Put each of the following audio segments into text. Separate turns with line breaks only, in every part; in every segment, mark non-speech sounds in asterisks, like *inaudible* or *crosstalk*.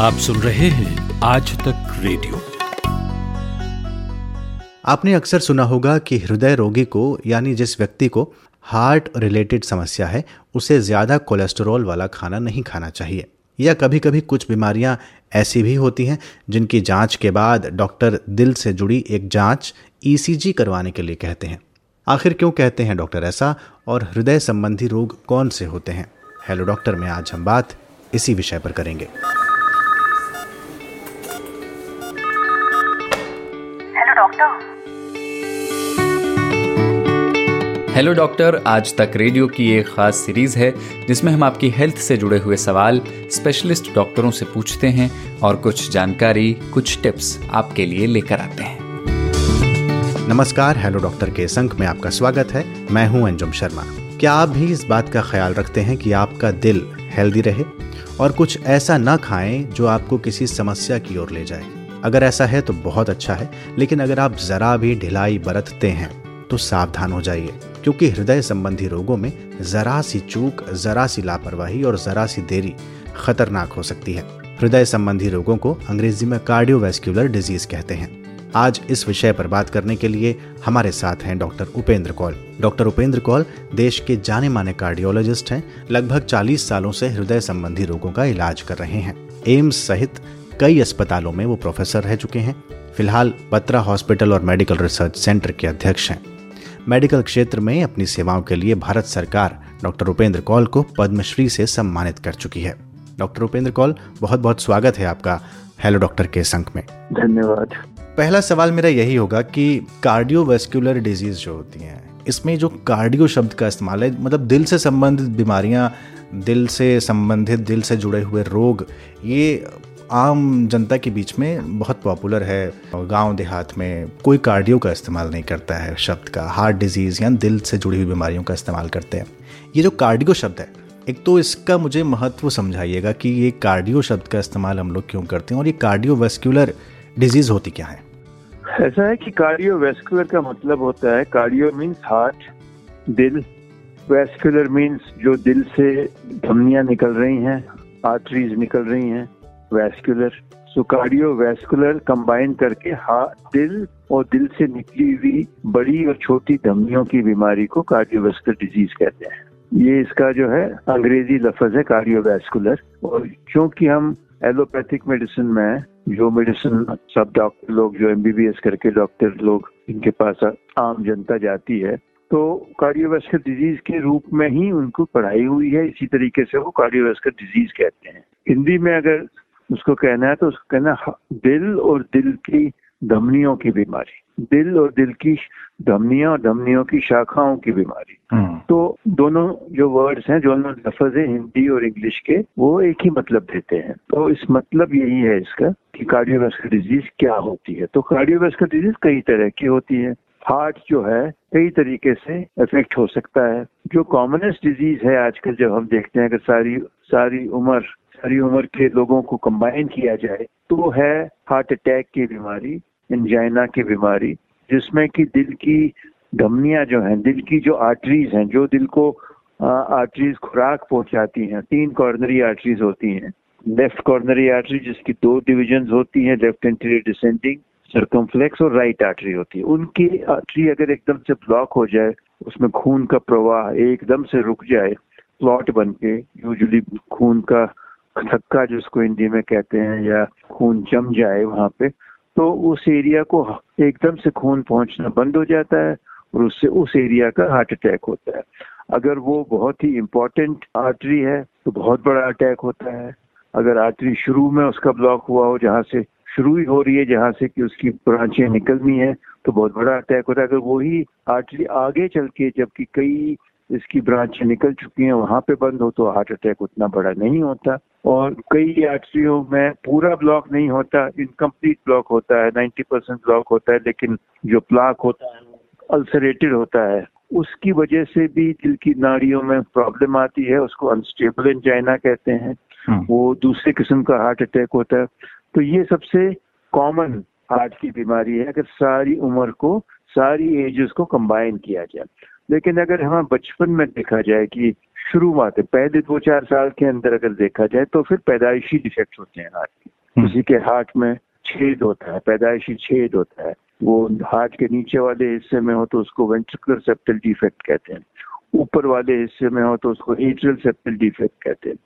आप सुन रहे हैं आज तक रेडियो।
आपने अक्सर सुना होगा कि हृदय रोगी को, यानी जिस व्यक्ति को हार्ट रिलेटेड समस्या है, उसे ज़्यादा कोलेस्टेरॉल वाला खाना नहीं खाना चाहिए। या कभी कभी कुछ बीमारियाँ ऐसी भी होती हैं, जिनकी जाँच के बाद डॉक्टर दिल से जुड़ी एक जाँच ईसीजी करवाने के लिए कहते हैं। आखिर क्यों कहते हैं डॉक्टर ऐसा, और हृदय संबंधी रोग कौन से होते हैं? हेलो डॉक्टर, में आज हम बात इसी विषय पर करेंगे।
डॉक्टर।
हेलो डॉक्टर, आज तक रेडियो की एक खास सीरीज़ है, जिसमें हम आपकी हेल्थ से जुड़े हुए सवाल, स्पेशलिस्ट डॉक्टरों से पूछते हैं और कुछ जानकारी, कुछ टिप्स आपके लिए लेकर आते हैं।
नमस्कार, हेलो डॉक्टर के संक में आपका स्वागत है। मैं हूँ अंजुम शर्मा। क्या आप भी इस बात का ख्याल रखते हैं कि आपका दिल हेल्दी रहे? और कुछ ऐसा ना खाएँ जो आपको किसी समस्या की ओर ले जाए। अगर ऐसा है तो बहुत अच्छा है, लेकिन अगर आप जरा भी ढिलाई बरतते हैं तो सावधान हो जाइए, क्योंकि हृदय संबंधी रोगों में जरा सी चूक, जरा सी लापरवाही और जरा सी देरी खतरनाक हो सकती है। हृदय संबंधी रोगों को अंग्रेज़ी में कार्डियोवैस्कुलर डिज़ीज़ कहते हैं। आज इस विषय पर बात करने के लिए हमारे साथ हैं डॉक्टर उपेंद्र कौल। डॉक्टर उपेंद्र कौल देश के जाने माने कार्डियोलॉजिस्ट हैं, लगभग 40 सालों से हृदय संबंधी रोगों का इलाज कर रहे हैं। एम्स सहित कई अस्पतालों में वो प्रोफेसर रह चुके हैं। फ़िलहाल पत्रा हॉस्पिटल और मेडिकल रिसर्च सेंटर के अध्यक्ष हैं। मेडिकल क्षेत्र में अपनी सेवाओं के लिए भारत सरकार डॉक्टर उपेंद्र कौल को पद्मश्री से सम्मानित कर चुकी है। डॉक्टर उपेंद्र कौल बहुत बहुत स्वागत है आपका हेलो डॉक्टर के संख में।
धन्यवाद।
पहला सवाल मेरा यही होगा कि कार्डियोवेस्कुलर डिज़ीज़ जो होती हैं इसमें जो कार्डियो शब्द का इस्तेमाल है मतलब दिल से संबंधित बीमारियाँ दिल से संबंधित दिल से जुड़े हुए रोग ये आम जनता के बीच में बहुत पॉपुलर है। गाँव देहात में कोई कार्डियो का इस्तेमाल नहीं करता है शब्द का। हार्ट डिज़ीज़ या दिल से जुड़ी हुई बीमारियों का इस्तेमाल करते हैं। ये जो कार्डियो शब्द है, एक तो इसका मुझे महत्व समझाइएगा कि ये कार्डियो शब्द का इस्तेमाल हम लोग क्यों करते हैं और ये कार्डियोवेस्कुलर डिज़ीज़ होती क्या है?
ऐसा है कि कार्डियोवेस्कुलर का मतलब होता है कार्डियो मीन्स हार्ट दिल। वेस्कुलर मीन्स जो दिल से धमनियाँ निकल रही हैं आर्टरीज निकल रही हैं। Vascular so cardio cardiovascular combine करके हार्ट दिल और दिल से निकली हुई बड़ी और छोटी धमनियों की बीमारी को कार्डियोवेस्कुलर डिज़ीज़ कहते हैं। ये इसका जो है अंग्रेज़ी लफज है कार्डियोवेस्कुलर और क्योंकि हम एलोपैथिक मेडिसिन में जो मेडिसिन सब डॉक्टर लोग, जो एमबीबीएस करके डॉक्टर लोग, इनके पास आम जनता जाती है तो कार्डियोवेस्कुलर डिज़ीज़ के रूप में ही उनको पढ़ाई हुई है। इसी तरीके से वो कार्डियोवेस्कुलर डिज़ीज़ कहते हैं। हिंदी में अगर उसको कहना है तो उसको कहना दिल और दिल की धमनियों की बीमारी दिल और दिल की धमनियों और धमनियों की शाखाओं की बीमारी। हम्म। तो दोनों जो वर्ड्स हैं जो लफज है हिंदी और इंग्लिश के वो एक ही मतलब देते हैं। तो इस मतलब यही है इसका कि कार्डियोवेस्कुलर डिज़ीज़ क्या होती है। तो कार्डियोवेस्कुलर डिज़ीज़ कई तरह की होती है। हार्ट जो है कई तरीके से इफ़ेक्ट हो सकता है। जो कॉमनेस्ट डिज़ीज़ है आजकल जब हम देखते हैं अगर सारी सारी उम्र सारी उम्र के लोगों को कंबाइन किया जाए तो है हार्ट अटैक की बीमारी इंजाइना की बीमारी, जिसमें कि दिल की धमनियाँ जो हैं, दिल की जो आर्टरीज हैं, जो दिल को आर्टरीज खुराक पहुंचाती हैं, तीन कॉर्नरी आर्टरीज होती हैं। लेफ़्ट कॉर्नरी आर्टरी जिसकी दो डिविजन होती हैं लेफ़्ट एंटीरियर डिसेंडिंग सर्कमफ्लेक्स और राइट आर्टरी होती है। उनकी आर्टरी अगर एकदम से ब्लॉक हो जाए, उसमें खून का प्रवाह एकदम से रुक जाए प्लॉट बन के यूजली खून का थक्का जिसको हिंदी में कहते हैं या खून जम जाए वहाँ पे तो उस एरिया को एकदम से खून पहुँचना बंद हो जाता है और उससे उस एरिया का हार्ट अटैक होता है। अगर वो बहुत ही इम्पोर्टेंट आर्टरी है तो बहुत बड़ा अटैक होता है। अगर आर्टरी शुरू में उसका ब्लॉक हुआ हो, जहाँ से शुरू ही हो रही है, जहाँ से कि उसकी ब्रांचें निकलनी है तो बहुत बड़ा अटैक होता है। अगर वही आर्टरी आगे चल के, जबकि कई इसकी ब्रांच निकल चुकी हैं वहाँ पे बंद हो तो हार्ट अटैक उतना बड़ा नहीं होता। और कई आर्टरियों में पूरा ब्लॉक नहीं होता इनकम्प्लीट ब्लॉक होता है 90 परसेंट ब्लॉक होता है लेकिन जो प्लाक होता है अल्सरेटेड होता है उसकी वजह से भी दिल की नाड़ियों में प्रॉब्लम आती है उसको अनस्टेबल एंजाइना कहते हैं। हाँ। वो दूसरे किस्म का हार्ट अटैक होता है। तो ये सबसे कॉमन हार्ट की बीमारी है अगर सारी उम्र को सारी एजेस को कंबाइन किया जाए। लेकिन अगर हम बचपन में देखा जाए कि शुरुआत है पहले दो चार साल के अंदर अगर देखा जाए तो फिर पैदाइशी डिफेक्ट होते हैं हार्ट के।
हम्म।
किसी के हार्ट में छेद होता है पैदाइशी छेद होता है। वो हार्ट के नीचे वाले हिस्से में हो तो उसको वेंट्रिकुलर सेप्टल डिफेक्ट कहते हैं। ऊपर वाले हिस्से में हो तो उसको एट्रियल सेप्टल डिफेक्ट कहते हैं।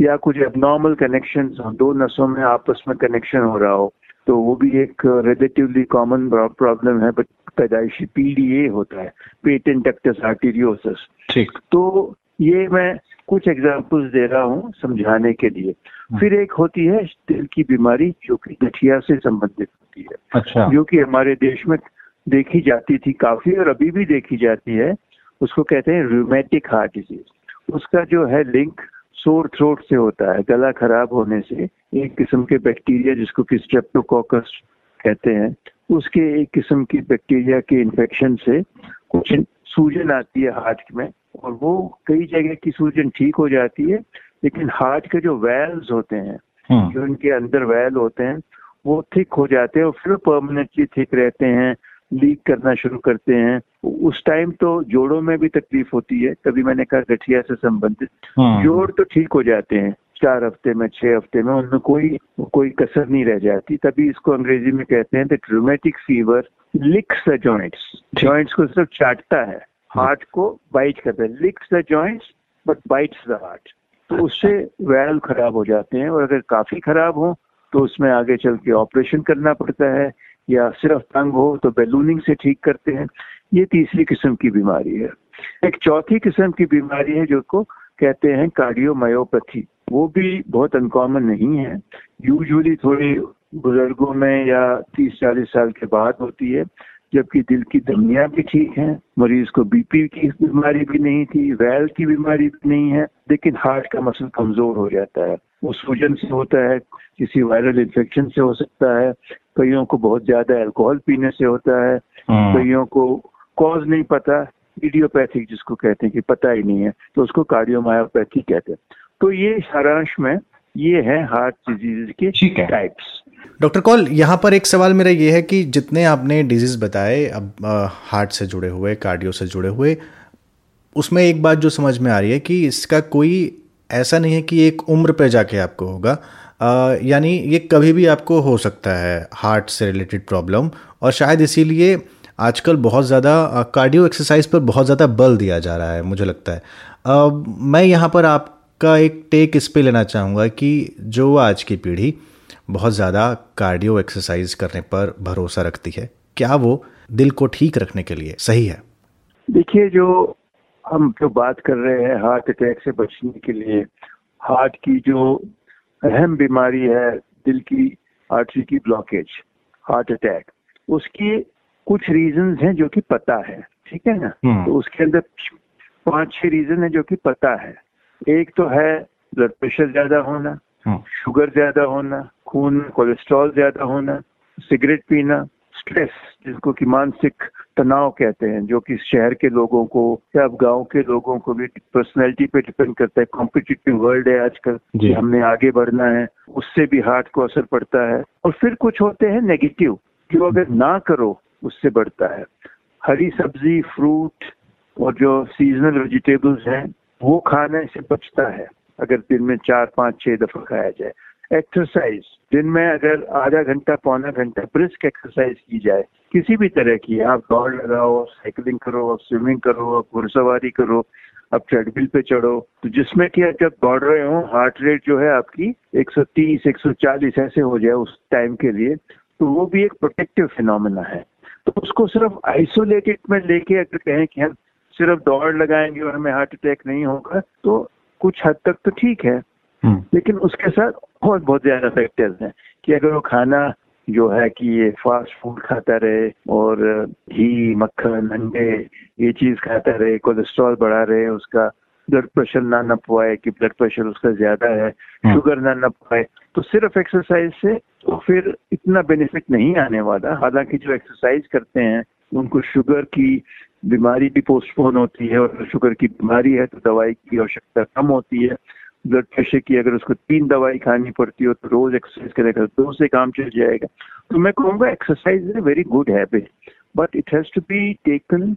या कुछ एबनॉर्मल कनेक्शन हो दो नसों में आपस में कनेक्शन हो रहा हो तो वो भी एक रिलेटिवली कॉमन प्रॉब्लम है बट पैदाइशी पीडीए होता है पेटेंट डक्टस आर्टीरियोसिस
ठीक।
तो ये मैं कुछ एग्जांपल्स दे रहा हूँ समझाने के लिए। फिर एक होती है दिल की बीमारी जो कि गठिया से संबंधित होती है।
अच्छा।
जो कि हमारे देश में देखी जाती थी काफ़ी और अभी भी देखी जाती है। उसको कहते हैं रूमेटिक हार्ट डिज़ीज़ उसका जो है लिंक सोर थ्रोट से होता है गला खराब होने से। एक किस्म के बैक्टीरिया जिसको कि स्ट्रेप्टोकोकस कहते हैं उसके एक किस्म की बैक्टीरिया के इन्फेक्शन से कुछ सूजन आती है हार्ट में और वो कई जगह की सूजन ठीक हो जाती है लेकिन हार्ट के जो वेल्स होते हैं
हम्म
जो इनके अंदर वैल होते हैं वो थिक हो जाते हैं और फिर परमानेंटली थिक रहते हैं लीक करना शुरू करते हैं उस टाइम तो जोड़ों में भी तकलीफ़ होती है कभी मैंने कहा गठिया से संबंधित
हम्म।
जोड़ तो ठीक हो जाते हैं चार हफ़्ते में छह हफ़्ते में उनमें कोई कोई कसर नहीं रह जाती। तभी इसको अंग्रेज़ी में कहते हैं that rheumatic fever licks the joints joints को सिर्फ़ चाटता है। हार्ट को बाइट करता है। Licks the joints but bites the heart तो उससे वैल्व खराब हो जाते हैं और अगर काफ़ी खराब हो तो उसमें आगे चल के ऑपरेशन करना पड़ता है या सिर्फ़ तंग हो तो बैलूनिंग से ठीक करते हैं। ये तीसरी किस्म की बीमारी है। एक चौथी किस्म की बीमारी है जो को कहते हैं कार्डियोमायोपैथी वो भी बहुत अनकॉमन नहीं है। यूजुअली थोड़ी बुज़ुर्गों में या 30-40 साल के बाद होती है जबकि दिल की धमनियाँ भी ठीक हैं मरीज़ को बीपी की बीमारी भी नहीं थी वैल की बीमारी भी नहीं है लेकिन हार्ट का मसल कमज़ोर हो जाता है। वो सूजन से होता है किसी वायरल इन्फेक्शन से हो सकता है कईयों को बहुत ज़्यादा अल्कोहल पीने से होता है
हम्म।
कईयों को कॉज नहीं पता इडियोपैथिक जिसको कहते हैं कि पता ही नहीं है तो उसको कार्डियोमायोपैथी कहते हैं। तो ये सारांश में ये है हार्ट डिज़ीज़ के टाइप्स
डॉक्टर कॉल यहाँ पर एक सवाल मेरा ये है कि जितने आपने डिज़ीज़ बताए अब हार्ट से जुड़े हुए कार्डियो से जुड़े हुए उसमें एक बात जो समझ में आ रही है कि इसका कोई ऐसा नहीं है कि एक उम्र पे जाके आपको होगा। यानी ये कभी भी आपको हो सकता है हार्ट से रिलेटेड प्रॉब्लम और शायद इसीलिए आजकल बहुत ज़्यादा कार्डियो एक्सरसाइज पर बहुत ज़्यादा बल दिया जा रहा है मुझे लगता है। अ, मैं यहाँ पर आपका एक टेक इस पे लेना चाहूँगा कि जो आज की पीढ़ी बहुत ज़्यादा कार्डियो एक्सरसाइज करने पर भरोसा रखती है क्या वो दिल को ठीक रखने के लिए सही है?
देखिए जो हम जो बात कर रहे हैं हार्ट अटैक से बचने के लिए हार्ट की जो अहम बीमारी है दिल की आर्टरी की ब्लॉकेज हार्ट अटैक उसकी कुछ रीजंस हैं जो कि पता है ठीक है ना?
हम्म।
तो उसके अंदर पाँच छह रीजन है जो कि पता है। एक तो है ब्लड प्रेशर ज़्यादा होना शुगर ज़्यादा होना खून में कोलेस्ट्रॉल ज़्यादा होना सिगरेट पीना स्ट्रेस जिसको कि मानसिक तनाव कहते हैं जो कि शहर के लोगों को या अब गाँव के लोगों को भी पर्सनैलिटी पे डिपेंड करता है। कॉम्पिटिटिव वर्ल्ड है आजकल। कि हमने आगे बढ़ना है उससे भी हार्ट को असर पड़ता है। और फिर कुछ होते हैं नेगेटिव जो अगर ना करो उससे बढ़ता है। हरी सब्ज़ी फ्रूट और जो सीजनल वेजिटेबल्स हैं वो खाने से बचता है, अगर दिन में चार, पाँच, छह दफ़ा खाया जाए। एक्सरसाइज दिन में अगर आधा घंटा, पौना घंटा ब्रिस्क एक्सरसाइज की जाए, किसी भी तरह की, आप दौड़ लगाओ साइकिलिंग करो, आप स्विमिंग करो, आप घुड़सवारी करो, आप ट्रेडमिल पे चढ़ो तो जिसमें कि आप जब दौड़ रहे हो हार्ट रेट जो है आपकी 130 140 ऐसे हो जाए उस टाइम के लिए तो वो भी एक प्रोटेक्टिव फिनोमेना है। तो उसको सिर्फ़ आइसोलेटेड में लेके अगर कहें कि हम सिर्फ़ दौड़ लगाएँगे और हमें हार्ट अटैक नहीं होगा तो कुछ हद तक तो ठीक है। लेकिन उसके साथ और बहुत ज़्यादा फैक्टर्स हैं कि अगर वो खाना जो है कि ये फास्ट फ़ूड खाता रहे और घी मक्खन अंडे ये चीज़ खाता रहे कोलेस्ट्रॉल बढ़ा रहे उसका ब्लड प्रेशर ना नपवाए कि ब्लड प्रेशर उसका ज़्यादा है शुगर ना नपवाए तो सिर्फ़ एक्सरसाइज से तो फिर इतना बेनिफिट नहीं आने वाला। हालाँकि जो एक्सरसाइज करते हैं उनको शुगर की बीमारी भी पोस्टपोन होती है और शुगर की बीमारी है तो दवाई की आवश्यकता कम होती है। ब्लड प्रेशर की अगर उसको तीन दवाई खानी पड़ती हो तो रोज एक्सरसाइज करेगा तो दो से काम चल जाएगा। तो मैं कहूँगा exercise is a very good habit but it has to be taken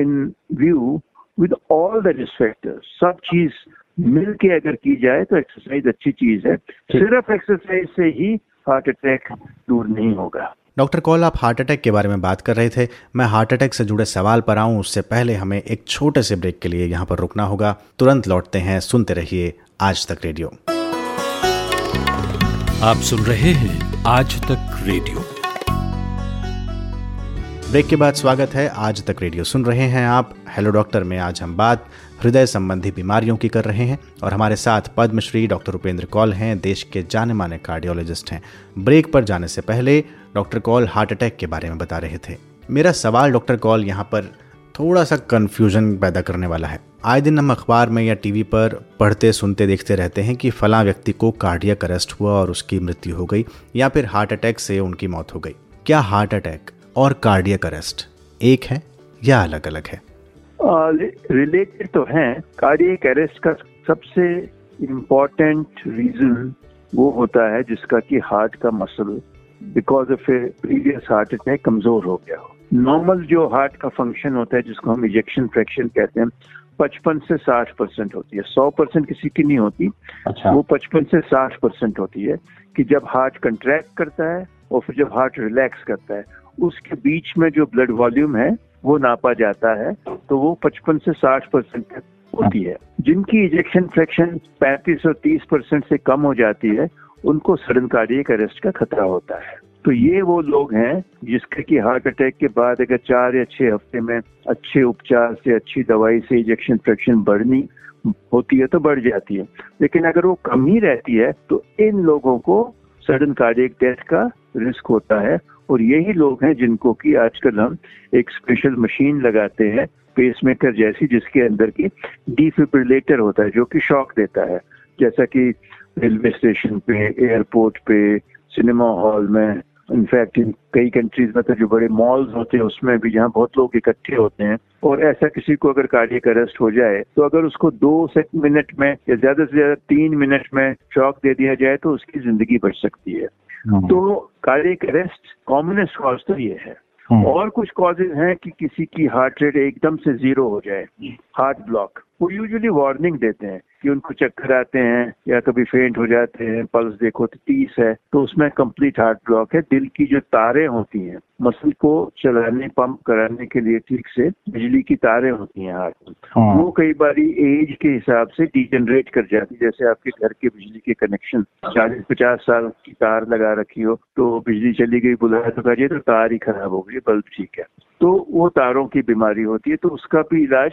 in view with all the risk factors सब चीज़ मिल के अगर की जाए तो एक्सरसाइज अच्छी चीज़ है। सिर्फ़ एक्सरसाइज से ही हार्ट अटैक दूर नहीं होगा।
डॉक्टर कॉल आप हार्ट अटैक के बारे में बात कर रहे थे। मैं हार्ट अटैक से जुड़े सवाल पर आऊँ उससे पहले हमें एक छोटे से ब्रेक के लिए यहाँ पर रुकना होगा। तुरंत लौटते हैं सुनते रहिए आज तक रेडियो।
आप सुन रहे हैं आज तक रेडियो।
ब्रेक के बाद स्वागत है आज तक रेडियो सुन रहे हैं आप। हेलो डॉक्टर में आज हम बात हृदय संबंधी बीमारियों की कर रहे हैं और हमारे साथ पद्मश्री डॉक्टर उपेंद्र कौल हैं, देश के जाने माने कार्डियोलॉजिस्ट हैं। ब्रेक पर जाने से पहले डॉक्टर कौल हार्ट अटैक के बारे में बता रहे थे। मेरा सवाल डॉक्टर कौल यहाँ पर थोड़ा सा कन्फ्यूज़न पैदा करने वाला है। आए दिन हम अखबार में या टीवी पर पढ़ते, सुनते, देखते रहते हैं कि फला व्यक्ति को कार्डियक अरेस्ट हुआ और उसकी मृत्यु हो गई या फिर हार्ट अटैक से उनकी मौत हो गई। क्या हार्ट अटैक और कार्डियक अरेस्ट एक है या अलग अलग है?
रिलेटेड तो है। कार्डियक अरेस्ट का सबसे इम्पोर्टेंट रीजन वो होता है जिसका कि हार्ट का muscle because of a previous heart attack कमज़ोर हो गया हो। नॉर्मल जो हार्ट का फ़ंक्शन होता है जिसको हम इजेक्शन फ्रैक्शन कहते हैं पचपन से साठ परसेंट होती है। सौ परसेंट किसी की नहीं होती। अच्छा। वो पचपन से साठ परसेंट होती है कि जब हार्ट कंट्रैक्ट करता है और फिर जब हार्ट रिलैक्स करता है उसके बीच में जो ब्लड वॉल्यूम है वो नापा जाता है तो वो 55 से 60 परसेंट तक होती है। जिनकी इजेक्शन फ्रैक्शन 35 और 30 परसेंट से कम हो जाती है, उनको सडन कार्डियक अरेस्ट का खतरा होता है। तो ये वो लोग हैं जिसके कि हार्ट अटैक के बाद अगर चार या छह हफ़्ते में अच्छे उपचार से, अच्छी दवाई से इजेक्शन फ्रैक्शन बढ़नी होती है तो बढ़ जाती है। लेकिन अगर वो कम ही रहती है तो इन लोगों को सडन कार्डियक डेथ का रिस्क होता है। और यही लोग हैं जिनको कि आजकल हम एक स्पेशल मशीन लगाते हैं पेसमेकर जैसी, जिसके अंदर की डिफिब्रिलेटर होता है, जो कि शॉक देता है जैसा कि रेलवे स्टेशन पे एयरपोर्ट पे सिनेमा हॉल में इनफैक्ट इन कई कंट्रीज़ में तो जो बड़े मॉल्स होते हैं, उसमें भी जहाँ बहुत लोग इकट्ठे होते हैं और ऐसा किसी को अगर कार्डियक अरेस्ट हो जाए तो अगर उसको दो मिनट में, या ज़्यादा से ज़्यादा तीन मिनट में शॉक दे दिया जाए तो उसकी ज़िंदगी बच सकती हाँ। तो कार्डियक अरेस्ट कॉमनेस्ट कॉज तो ये है। हाँ। और कुछ कॉजेज हैं कि किसी की हार्ट रेट एकदम से ज़ीरो हो जाए हार्ट ब्लॉक वो यूजुअली वार्निंग देते हैं कि उनको चक्कर आते हैं या कभी फेंट हो जाते हैं पल्स देखो तो तीस है तो उसमें कंप्लीट हार्ट ब्लॉक है। दिल की जो तारें होती हैं मसल को चलाने पंप कराने के लिए ठीक से बिजली की तारें होती हैं हार्ट में। हाँ। वो कई बार एज के हिसाब से डिजनरेट कर जाती है। जैसे आपके घर के बिजली के कनेक्शन चालीस पचास साल की तार लगा रखी हो तो बिजली चली गई बुलाया तो कहिए तो तार ही खराब हो गई बल्ब ठीक है। तो वो तारों की बीमारी होती है तो उसका भी इलाज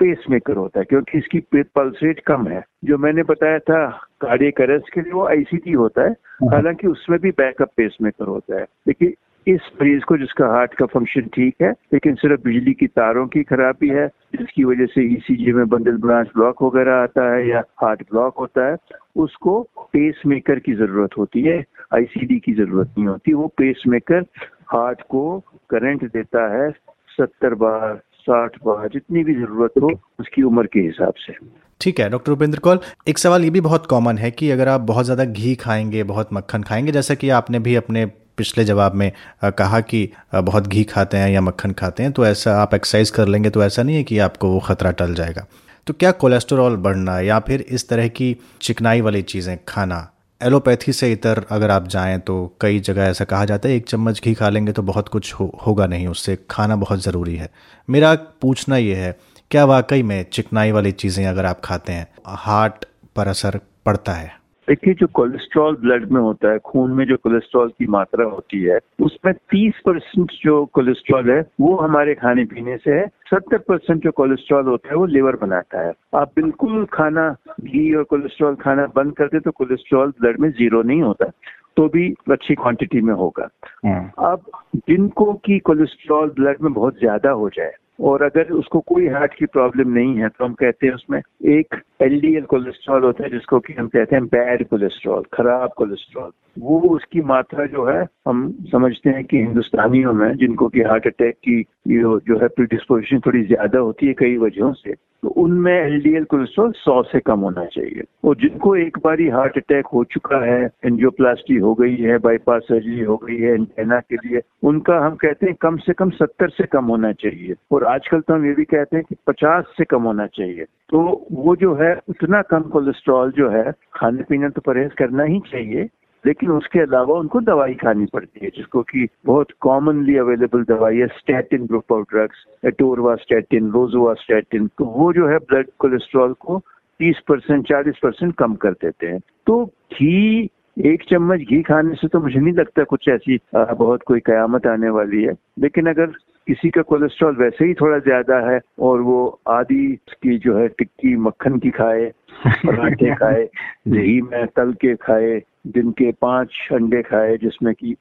पेस मेकर होता है क्योंकि इसकी पल्स रेट कम है। जो मैंने बताया था कार्डियक अरेस्ट के लिए वो आईसीटी होता है हाँ। हालाँकि उसमें भी बैकअप पेस मेकर होता है। लेकिन इस मरीज़ को जिसका हार्ट का फ़ंक्शन ठीक है लेकिन सिर्फ़ बिजली की तारों की खराबी है जिसकी वजह से ईसीजी में बंडल ब्रांच ब्लॉक वगैरह आता है या हार्ट ब्लॉक होता है उसको पेस मेकर की ज़रूरत होती है आईसीडी की ज़रूरत नहीं होती। वो पेस मेकर हार्ट को करंट देता है सत्तर बार। साठ बार जितनी भी ज़रूरत हो, उसकी उम्र के हिसाब से।
ठीक है, डॉक्टर उपेंद्र कौल, एक सवाल ये भी बहुत कॉमन है कि अगर आप बहुत ज़्यादा घी खाएँगे, बहुत मक्खन खाएँगे, जैसा कि आपने भी अपने पिछले जवाब में कहा कि बहुत घी खाते हैं या मक्खन खाते हैं तो ऐसा आप एक्सरसाइज कर लेंगे तो ऐसा नहीं है कि आपको वो खतरा टल जाएगा। तो क्या कोलेस्ट्रॉल बढ़ना या फिर इस तरह की चिकनाई वाली चीज़ें खाना एलोपैथी से इतर अगर आप जाएँ तो कई जगह ऐसा कहा जाता है एक चम्मच घी खा लेंगे तो बहुत कुछ हो, होगा नहीं उससे खाना बहुत ज़रूरी है। मेरा पूछना ये है क्या वाकई में चिकनाई वाली चीज़ें अगर आप खाते हैं हार्ट पर असर पड़ता है?
देखिए जो कोलेस्ट्रॉल ब्लड में होता है खून में जो कोलेस्ट्रॉल की मात्रा होती है उसमें 30 परसेंट जो कोलेस्ट्रॉल है वो हमारे खाने पीने से है। सत्तर परसेंट जो कोलेस्ट्रॉल होता है वो लिवर बनाता है। आप बिल्कुल खाना घी और कोलेस्ट्रॉल खाना बंद कर दे तो कोलेस्ट्रॉल ब्लड में ज़ीरो नहीं होता तो भी अच्छी क्वांटिटी में होगा। हाँ। अब जिनको की कोलेस्ट्रॉल ब्लड में बहुत ज़्यादा हो जाए और अगर उसको कोई हार्ट की प्रॉब्लम नहीं है तो हम कहते हैं उसमें एक एलडीएल कोलेस्ट्रॉल होता है, जिसको कि हम कहते हैं बैड कोलेस्ट्रॉल खराब कोलेस्ट्रॉल वो उसकी मात्रा जो है, हम समझते हैं कि हिंदुस्तानियों में, जिनको कि हार्ट अटैक की जो है प्रीडिस्पोजिशन थोड़ी ज़्यादा होती है कई वजहों से तो उनमें एलडीएल कोलेस्ट्रॉल सौ से कम होना चाहिए। और जिनको एक बार ही हार्ट अटैक हो चुका है एंजियोप्लास्टी हो गई है बाईपास सर्जरी हो गई है एंटेना के लिए, उनका हम कहते हैं कम से कम सत्तर से कम होना चाहिए। और आजकल तो हम ये भी कहते हैं कि 50 से कम होना चाहिए। तो वो जो है, उतना कम कोलेस्ट्रॉल जो है, खाने पीने तो परहेज करना ही चाहिए, लेकिन उसके अलावा उनको दवाई खानी पड़ती है, जिसको कि बहुत कॉमनली अवेलेबल दवाई है statin group of drugs atorvastatin rosuvastatin तो वो जो है ब्लड कोलेस्ट्रॉल को 30 परसेंट, चालीस परसेंट कम कर देते हैं। तो घी, एक चम्मच घी खाने से तो मुझे नहीं लगता कुछ ऐसी बहुत कोई कयामत आने वाली है। लेकिन अगर किसी का कोलेस्ट्रॉल वैसे ही थोड़ा ज़्यादा है और वो आदि की जो है टिक्की मक्खन की खाए *laughs* पराठे खाए दही में तल के खाए दिन के पाँच अंडे खाए जिसमें कि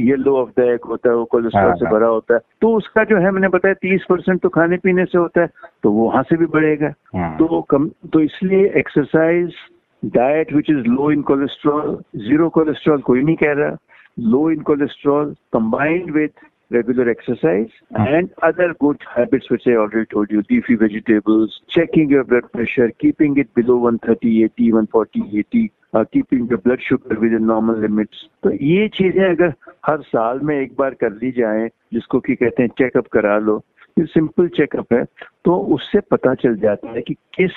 येलो ऑफ़ द एग होता है वो कोलेस्ट्रॉल हाँ, से हाँ। भरा होता है। तो उसका जो है मैंने बताया तीस परसेंट तो खाने पीने से होता है तो वो वहाँ से भी बढ़ेगा। हाँ। तो कम तो इसलिए exercise diet which is low in cholesterol zero cholesterol कोई नहीं कह रहा। Low in cholesterol combined with regular exercise mm. and other good habits which I already told you, leafy vegetables, checking your blood pressure, keeping it below 130, 80, 140, 80, uh, keeping your blood sugar within normal limits. तो ये चीज़ें अगर हर साल में एक बार कर ली जाए जिसको कि कहते हैं चेकअप करा लो ये सिंपल चेकअप है तो उससे पता चल जाता है कि किस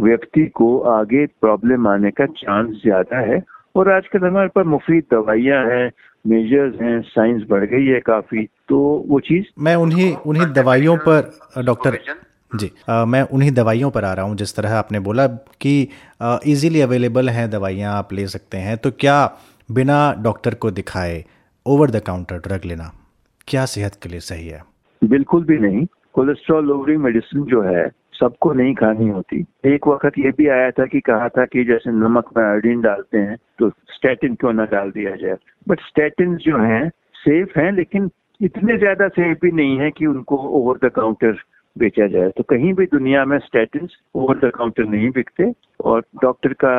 व्यक्ति को आगे प्रॉब्लम आने का चांस ज़्यादा है और आजकल हमारे पास मुफीद दवाइयाँ हैं मेजर्स हैं साइंस बढ़ गई है काफ़ी तो वो चीज़
मैं उन्हीं उन्हीं दवाइयों पर डॉक्टर जी आ, मैं उन्हीं दवाइयों पर आ रहा हूँ जिस तरह आपने बोला कि इजीली अवेलेबल हैं दवाइयाँ आप ले सकते हैं तो क्या बिना डॉक्टर को दिखाए ओवर द काउंटर ड्रग लेना क्या सेहत के लिए सही है?
बिल्कुल भी नहीं। कोलेस्ट्रॉल लोवरिंग मेडिसिन जो है सबको नहीं खानी होती। एक वक्त ये भी आया था कि कहा था कि जैसे नमक में आयोडीन डालते हैं तो स्टेटिन क्यों ना डाल दिया जाए? बट स्टेटिन जो है सेफ़ हैं, लेकिन इतने ज़्यादा सेफ़ भी नहीं है कि उनको ओवर द काउंटर बेचा जाए। तो कहीं भी दुनिया में स्टेटिन ओवर द काउंटर नहीं बिकते और डॉक्टर का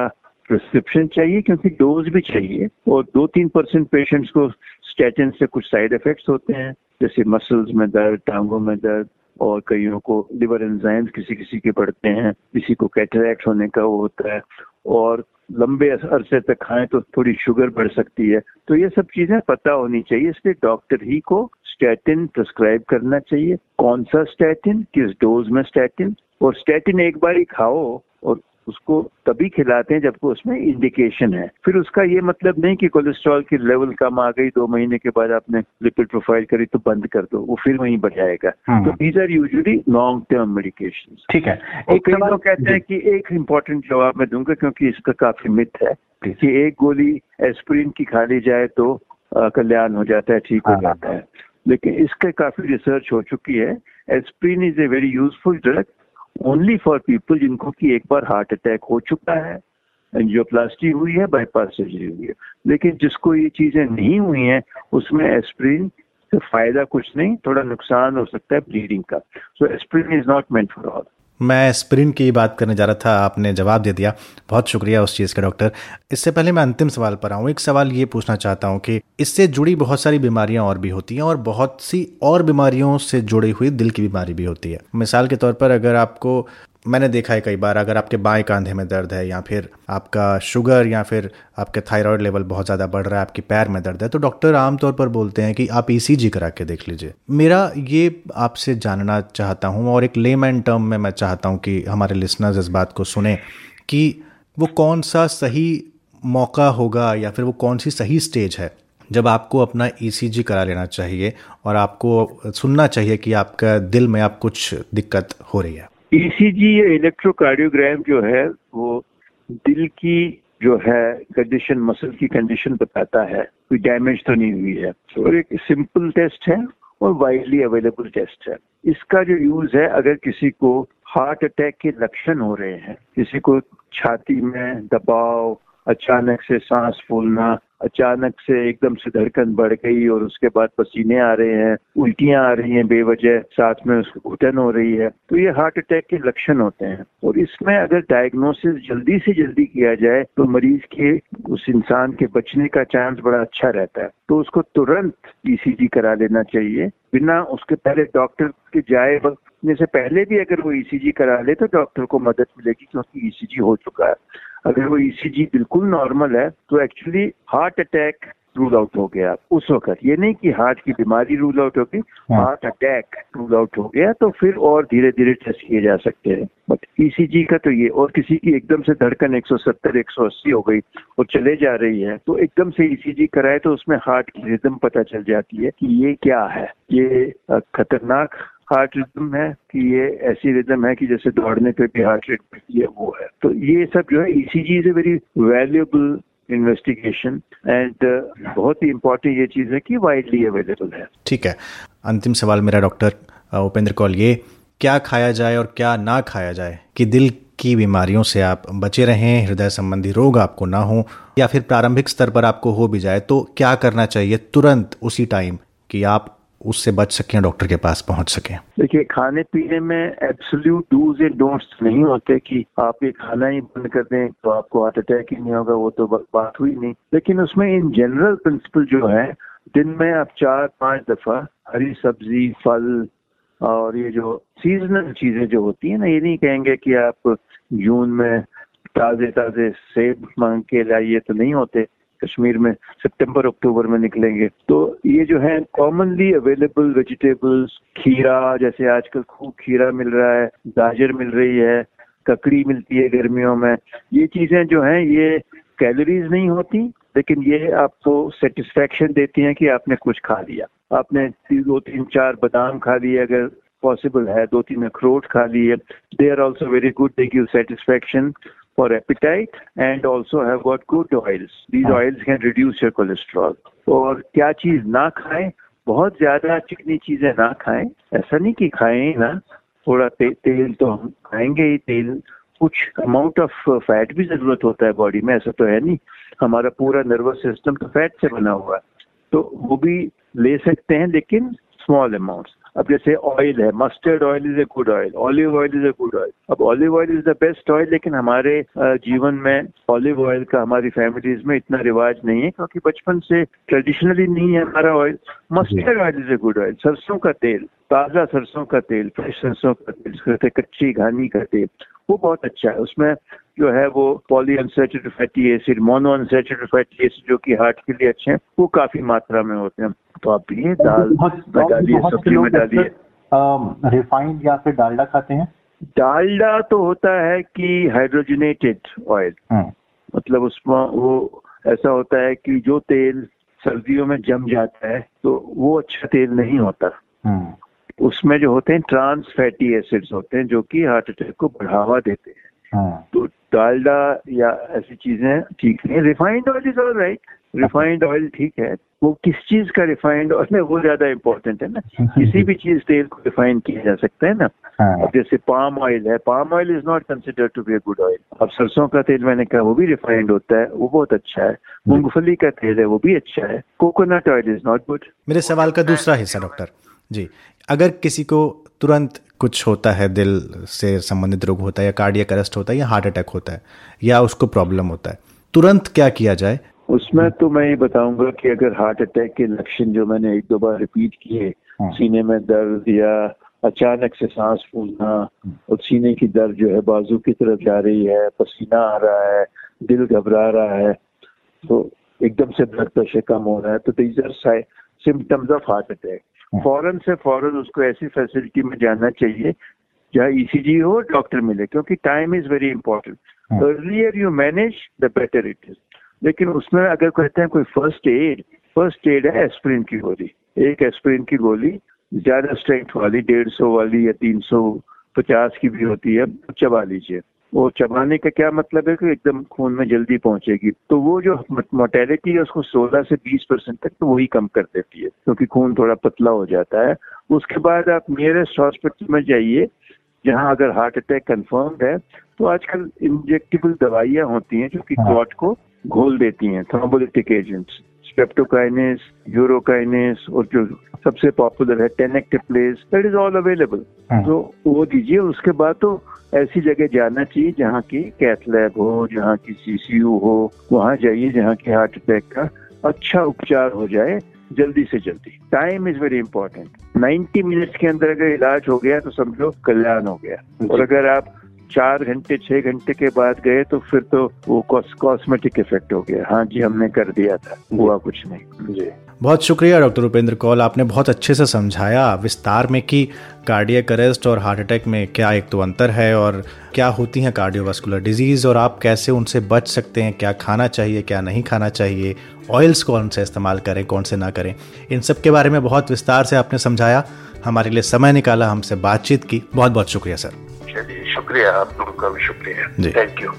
प्रिस्क्रिप्शन चाहिए क्योंकि डोज भी चाहिए और दो तीन परसेंट पेशेंट्स को स्टेटिन से कुछ साइड इफेक्ट्स होते हैं, जैसे मसल्स में दर्द, टांगों में दर्द और कईयों को लिवर एंजाइम्स किसी किसी के बढ़ते हैं, किसी को कैटरैक्ट होने का वो होता है और लंबे अरसे तक खाएँ तो थोड़ी शुगर बढ़ सकती है। तो ये सब चीज़ें पता होनी चाहिए, इसलिए डॉक्टर ही को स्टैटिन प्रिस्क्राइब करना चाहिए। कौन सा स्टैटिन किस डोज में स्टैटिन और स्टैटिन एक बार ही खाओ और उसको तभी खिलाते हैं जब उसमें इंडिकेशन है। फिर उसका ये मतलब नहीं कि कोलेस्ट्रॉल की लेवल कम आ गई दो महीने के बाद आपने लिपिड प्रोफ़ाइल करी तो बंद कर दो वो फिर वहीं बढ़ जाएगा हम्म। तो these are usually long term medication
ठीक है।
एक लोग कहते हैं कि एक इम्पोर्टेंट जवाब मैं दूँगा क्योंकि इसका काफ़ी मिथ है कि एक गोली एस्प्रिन की खा ली जाए तो कल्याण हो जाता है ठीक हो हाँ, हाँ। जाता है। लेकिन इसके काफ़ी रिसर्च हो चुकी है। Aspirin is a very useful drug only for people जिनको कि एक बार हार्ट अटैक हो चुका है एंजियोप्लास्टी हुई है बाईपास सर्जरी हुई है। लेकिन जिसको ये चीज़ें नहीं हुई हैं, उसमें एस्प्रिन से फ़ायदा कुछ नहीं, थोड़ा नुकसान हो सकता है ब्लीडिंग का। So aspirin is not meant for all
मैं स्प्रिंट की बात करने जा रहा था, आपने जवाब दे दिया। बहुत शुक्रिया उस चीज़ का, डॉक्टर। इससे पहले मैं अंतिम सवाल पर आऊँ। एक सवाल ये पूछना चाहता हूँ कि इससे जुड़ी बहुत सारी बीमारियाँ और भी होती हैं और बहुत सी और बीमारियों से जुड़ी हुई दिल की बीमारी भी होती है। मिसाल के तौर पर अगर आपको मैंने देखा है कई बार, अगर आपके बाएँ कंधे में दर्द है या फिर आपका शुगर या फिर आपके थायराइड लेवल बहुत ज़्यादा बढ़ रहा है, आपके पैर में दर्द है तो डॉक्टर आमतौर पर बोलते हैं कि आप ईसीजी करा के देख लीजिए। मेरा ये आपसे जानना चाहता हूँ और एक लेमैन टर्म में मैं चाहता हूँ कि हमारे लिसनर्स इस बात को सुने कि वो कौन सा सही मौका होगा या फिर वो कौन सी सही स्टेज है, जब आपको अपना ईसीजी करा लेना चाहिए और आपको सुनना चाहिए कि आपका दिल में आप कुछ दिक्कत हो रही है।
ईसीजी या इलेक्ट्रोकार्डियोग्राम जो है, वो दिल की जो है कंडीशन मसल की कंडीशन बताता है। कोई डैमेज तो नहीं हुई है। और एक सिंपल टेस्ट है और वाइडली अवेलेबल टेस्ट है। इसका जो यूज़ है, अगर किसी को हार्ट अटैक के लक्षण हो रहे हैं, किसी को छाती में दबाव अचानक से सांस फूलना, अचानक से एकदम से धड़कन बढ़ गई और उसके बाद पसीने आ रहे हैं, उल्टियाँ आ रही हैं बेवजह, साथ में उसको घुटन हो रही है। तो ये हार्ट अटैक के लक्षण होते हैं। और इसमें अगर डायग्नोसिस जल्दी से जल्दी किया जाए तो मरीज़ के, उस इंसान के बचने का चांस बड़ा अच्छा रहता है। तो उसको तुरंत ईसीजी करा लेना चाहिए। बिना उसके पहले डॉक्टर के जाए वक्त से पहले भी अगर वो ईसीजी करा ले तो डॉक्टर को मदद मिलेगी, क्योंकि ईसीजी हो चुका है। अगर वो ईसीजी e बिल्कुल नॉर्मल है तो actually heart attack rule out हो गया उस वक्त। ये नहीं कि हार्ट की बीमारी रूल आउट हो गई हार्ट अटैक रूल आउट हो गया तो फिर और धीरे धीरे टेस्ट किए जा सकते हैं। बट ईसीजी का तो ये और किसी की एकदम से धड़कन 170 180 हो गई और चले जा रही है तो एकदम से ईसीजी कराए तो उसमें हार्ट की रिदम पता चल जाती है कि ये क्या है। ये खतरनाक हार्ट रिदम है कि ये ऐसी रिदम है कि जैसे दौड़ने पे भी हार्ट रेट ये वो है। तो ये सब जो है ECG is a very valuable investigation and uh, बहुत ही इम्पोर्टेंट ये चीज़ है कि वाइडली अवेलेबल है।
ठीक है। अंतिम सवाल मेरा डॉक्टर उपेंद्र कौल ये क्या खाया जाए और क्या ना खाया जाए कि दिल की बीमारियों से आप बचे रहें हृदय संबंधी रोग आपको ना हो या फिर प्रारंभिक स्तर पर आपको हो भी जाए तो क्या करना चाहिए तुरंत उसी टाइम कि आप उससे बच सकें, डॉक्टर के पास पहुँच सकें।
देखिए, खाने पीने में एब्सोल्यूट डूज एंड डोंट्स नहीं होते कि आप ये खाना ही बंद कर दें तो आपको हार्ट अटैक ही नहीं होगा, वो तो बात हुई नहीं। लेकिन उसमें इन जनरल प्रिंसिपल जो है, दिन में आप चार, पाँच दफ़ा हरी सब्ज़ी, फल और ये जो सीजनल चीज़ें जो होती है ना, ये नहीं कहेंगे कि आप जून में ताजे ताजे सेब मांग के लाइए तो नहीं होते। कश्मीर में सितंबर, अक्टूबर में निकलेंगे। तो ये जो है कॉमनली अवेलेबल वेजिटेबल्स खीरा, जैसे आजकल खूब खीरा मिल रहा है, गाजर मिल रही है, ककड़ी मिलती है गर्मियों में। ये चीज़ें जो हैं, ये कैलोरीज नहीं होती, लेकिन ये आपको सेटिस्फेक्शन देती हैं कि आपने कुछ खा लिया। आपने दो, तीन, चार बादाम खा लिए, अगर पॉसिबल है, दो, तीन अखरोट खा लिए। They are also very good they give satisfaction for appetite and also have got good oils. These हाँ. oils can reduce your cholesterol. और क्या चीज़ ना खाएँ? बहुत ज़्यादा चिकनी चीज़ें ना खाएँ। ऐसा नहीं कि खाएँ ना। थोड़ा ते, तेल तो हम खाएँगे ही तेल। कुछ अमाउंट ऑफ़ फैट भी ज़रूरत होता है बॉडी में ऐसा तो है नहीं। हमारा पूरा नर्वस सिस्टम तो फैट से बना हुआ है। तो वो भी ले सकते हैं लेकिन स्मॉल अमाउंट्स अब जैसे ऑयल है mustard oil is a good oil olive oil is a good oil अब olive oil is the best oil लेकिन हमारे जीवन में ऑलिव ऑयल का हमारी फैमिलीज़ में इतना रिवाज नहीं है क्योंकि बचपन से ट्रेडिशनली नहीं है हमारा oil mustard oil is a good oil सरसों का तेल ताज़ा सरसों का तेल फ्रेश सरसों का तेल कच्ची घानी का तेल वो बहुत अच्छा है उसमें जो है वो polyunsaturated fatty acid monounsaturated fatty acid जो कि हार्ट के लिए अच्छे हैं वो काफ़ी मात्रा में होते हैं तो आप ये दाल में डालिए सब्ज़ी में डालिए
रिफाइंड या फिर डालडा खाते हैं
डालडा तो होता है कि हाइड्रोजनेटेड ऑयल हाँ। मतलब उसमें वो ऐसा होता है कि जो तेल सर्दियों में जम जाता है तो वो अच्छा तेल नहीं होता हाँ। उसमें जो होते हैं ट्रांस फैटी एसिड्स होते हैं जो कि हार्ट अटैक को बढ़ावा देते हैं हाँ। तो डालडा या ऐसी चीज़ें ठीक नहीं refined oil is all right refined oil ठीक है। वो किस चीज़ का रिफाइंड है वो ज़्यादा इंपॉर्टेंट है ना। किसी भी चीज़ तेल को रिफाइन किया जा सकता है ना। हाँ। अब जैसे पाम ऑयल है palm oil is not consider to be a good oil अब सरसों का तेल मैंने कहा वो भी रिफाइंड होता है वो बहुत अच्छा है। मूंगफली का तेल है वो भी अच्छा है। Coconut oil is not good
मेरे सवाल का दूसरा हिस्सा डॉक्टर जी। अगर किसी को तुरंत कुछ होता है दिल से संबंधित रोग होता है या कार्डियक अरेस्ट होता है या हार्ट अटैक होता है या उसको प्रॉब्लम होता है। तुरंत क्या किया जाए?
उसमें तो मैं ये बताऊँगा कि अगर हार्ट अटैक के लक्षण जो मैंने एक दो बार रिपीट किए हाँ। सीने में दर्द या अचानक से सांस फूलना और सीने की दर्द जो है बाजू की तरफ़ जा रही है पसीना आ रहा है दिल घबरा रहा है तो एकदम से ब्लड प्रेशर कम हो रहा है तो these are symptoms of heart attack फ़ौरन से फ़ौरन उसको ऐसी फैसिलिटी में जाना चाहिए जहाँ ईसीजी e हो डॉक्टर मिले क्योंकि time is very important earlier you manage the better it is लेकिन उसमें अगर कहते हैं कोई फ़र्स्ट एड फ़र्स्ट एड है एस्प्रिन की गोली। एक एस्प्रिन की गोली ज़्यादा स्ट्रेंथ वाली डेढ़ सौ वाली या तीन सौ पचास की भी होती है चबा लीजिए। वो चबाने का क्या मतलब है कि एकदम खून में जल्दी पहुंचेगी? तो वो जो मोटेलिटी है उसको 16 से 20 परसेंट तक तो वही कम कर देती है क्योंकि तो खून थोड़ा पतला हो जाता है। उसके बाद आप नियरेस्ट हॉस्पिटल में जाइए जहाँ अगर हार्ट अटैक कंफर्म्ड है तो आजकल इंजेक्टेबल दवाइयाँ होती हैं जो कि क्लॉट हाँ। को घोल देती हैं थ्रोम्बोलिटिक एजेंट्स स्ट्रेप्टोकाइनेस यूरोकाइनेस और जो सबसे पॉपुलर है tenecteplase that is all available तो वो दीजिए उसके बाद तो ऐसी जगह जाना चाहिए जहाँ की कैथ लैब हो जहाँ की सीसीयू हो वहाँ जाइए जहाँ की हार्ट अटैक का अच्छा उपचार हो जाए जल्दी से जल्दी। Time is very important 90 minutes के अंदर अगर इलाज हो गया तो समझो कल्याण हो गया। और अगर आप चार घंटे छह घंटे के बाद गए तो फिर तो वो कॉस्मेटिक इफ़ेक्ट हो गया। हाँ जी हमने कर दिया था हुआ कुछ नहीं। जी।
बहुत शुक्रिया डॉक्टर उपेंद्र कौल। आपने बहुत अच्छे से समझाया विस्तार में कि कार्डियक अरेस्ट और हार्ट अटैक में क्या एक तो अंतर है और क्या होती हैं कार्डियोवास्कुलर डिज़ीज़ और आप कैसे उनसे बच सकते हैं क्या खाना चाहिए क्या नहीं खाना चाहिए ऑयल्स कौन से इस्तेमाल करें कौन से ना करें। इन सब के बारे में बहुत विस्तार से आपने समझाया हमारे लिए समय निकाला हमसे बातचीत की। बहुत बहुत शुक्रिया सर।
चलिए शुक्रिया आप लोगों का भी शुक्रिया। थैंक यू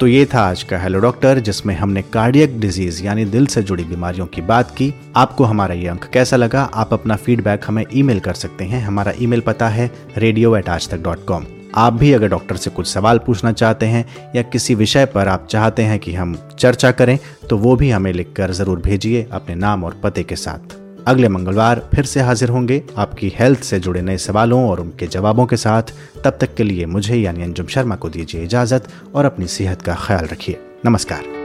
तो ये था आज का हेलो डॉक्टर जिसमें हमने कार्डियक डिज़ीज़ यानी दिल से जुड़ी बीमारियों की बात की। आपको हमारा ये अंक कैसा लगा? आप अपना फीडबैक हमें ईमेल कर सकते हैं। हमारा ईमेल पता है रेडियो एट आज तक डॉट कॉम आप भी अगर डॉक्टर से कुछ सवाल पूछना चाहते हैं या किसी विषय पर आप चाहते हैं कि हम चर्चा करें तो वो भी हमें लिखकर ज़रूर भेजिए अपने नाम और पते के साथ। अगले मंगलवार फिर से हाजिर होंगे आपकी हेल्थ से जुड़े नए सवालों और उनके जवाबों के साथ। तब तक के लिए मुझे यानी अंजुम शर्मा को दीजिए इजाज़त और अपनी सेहत का ख्याल रखिए। नमस्कार।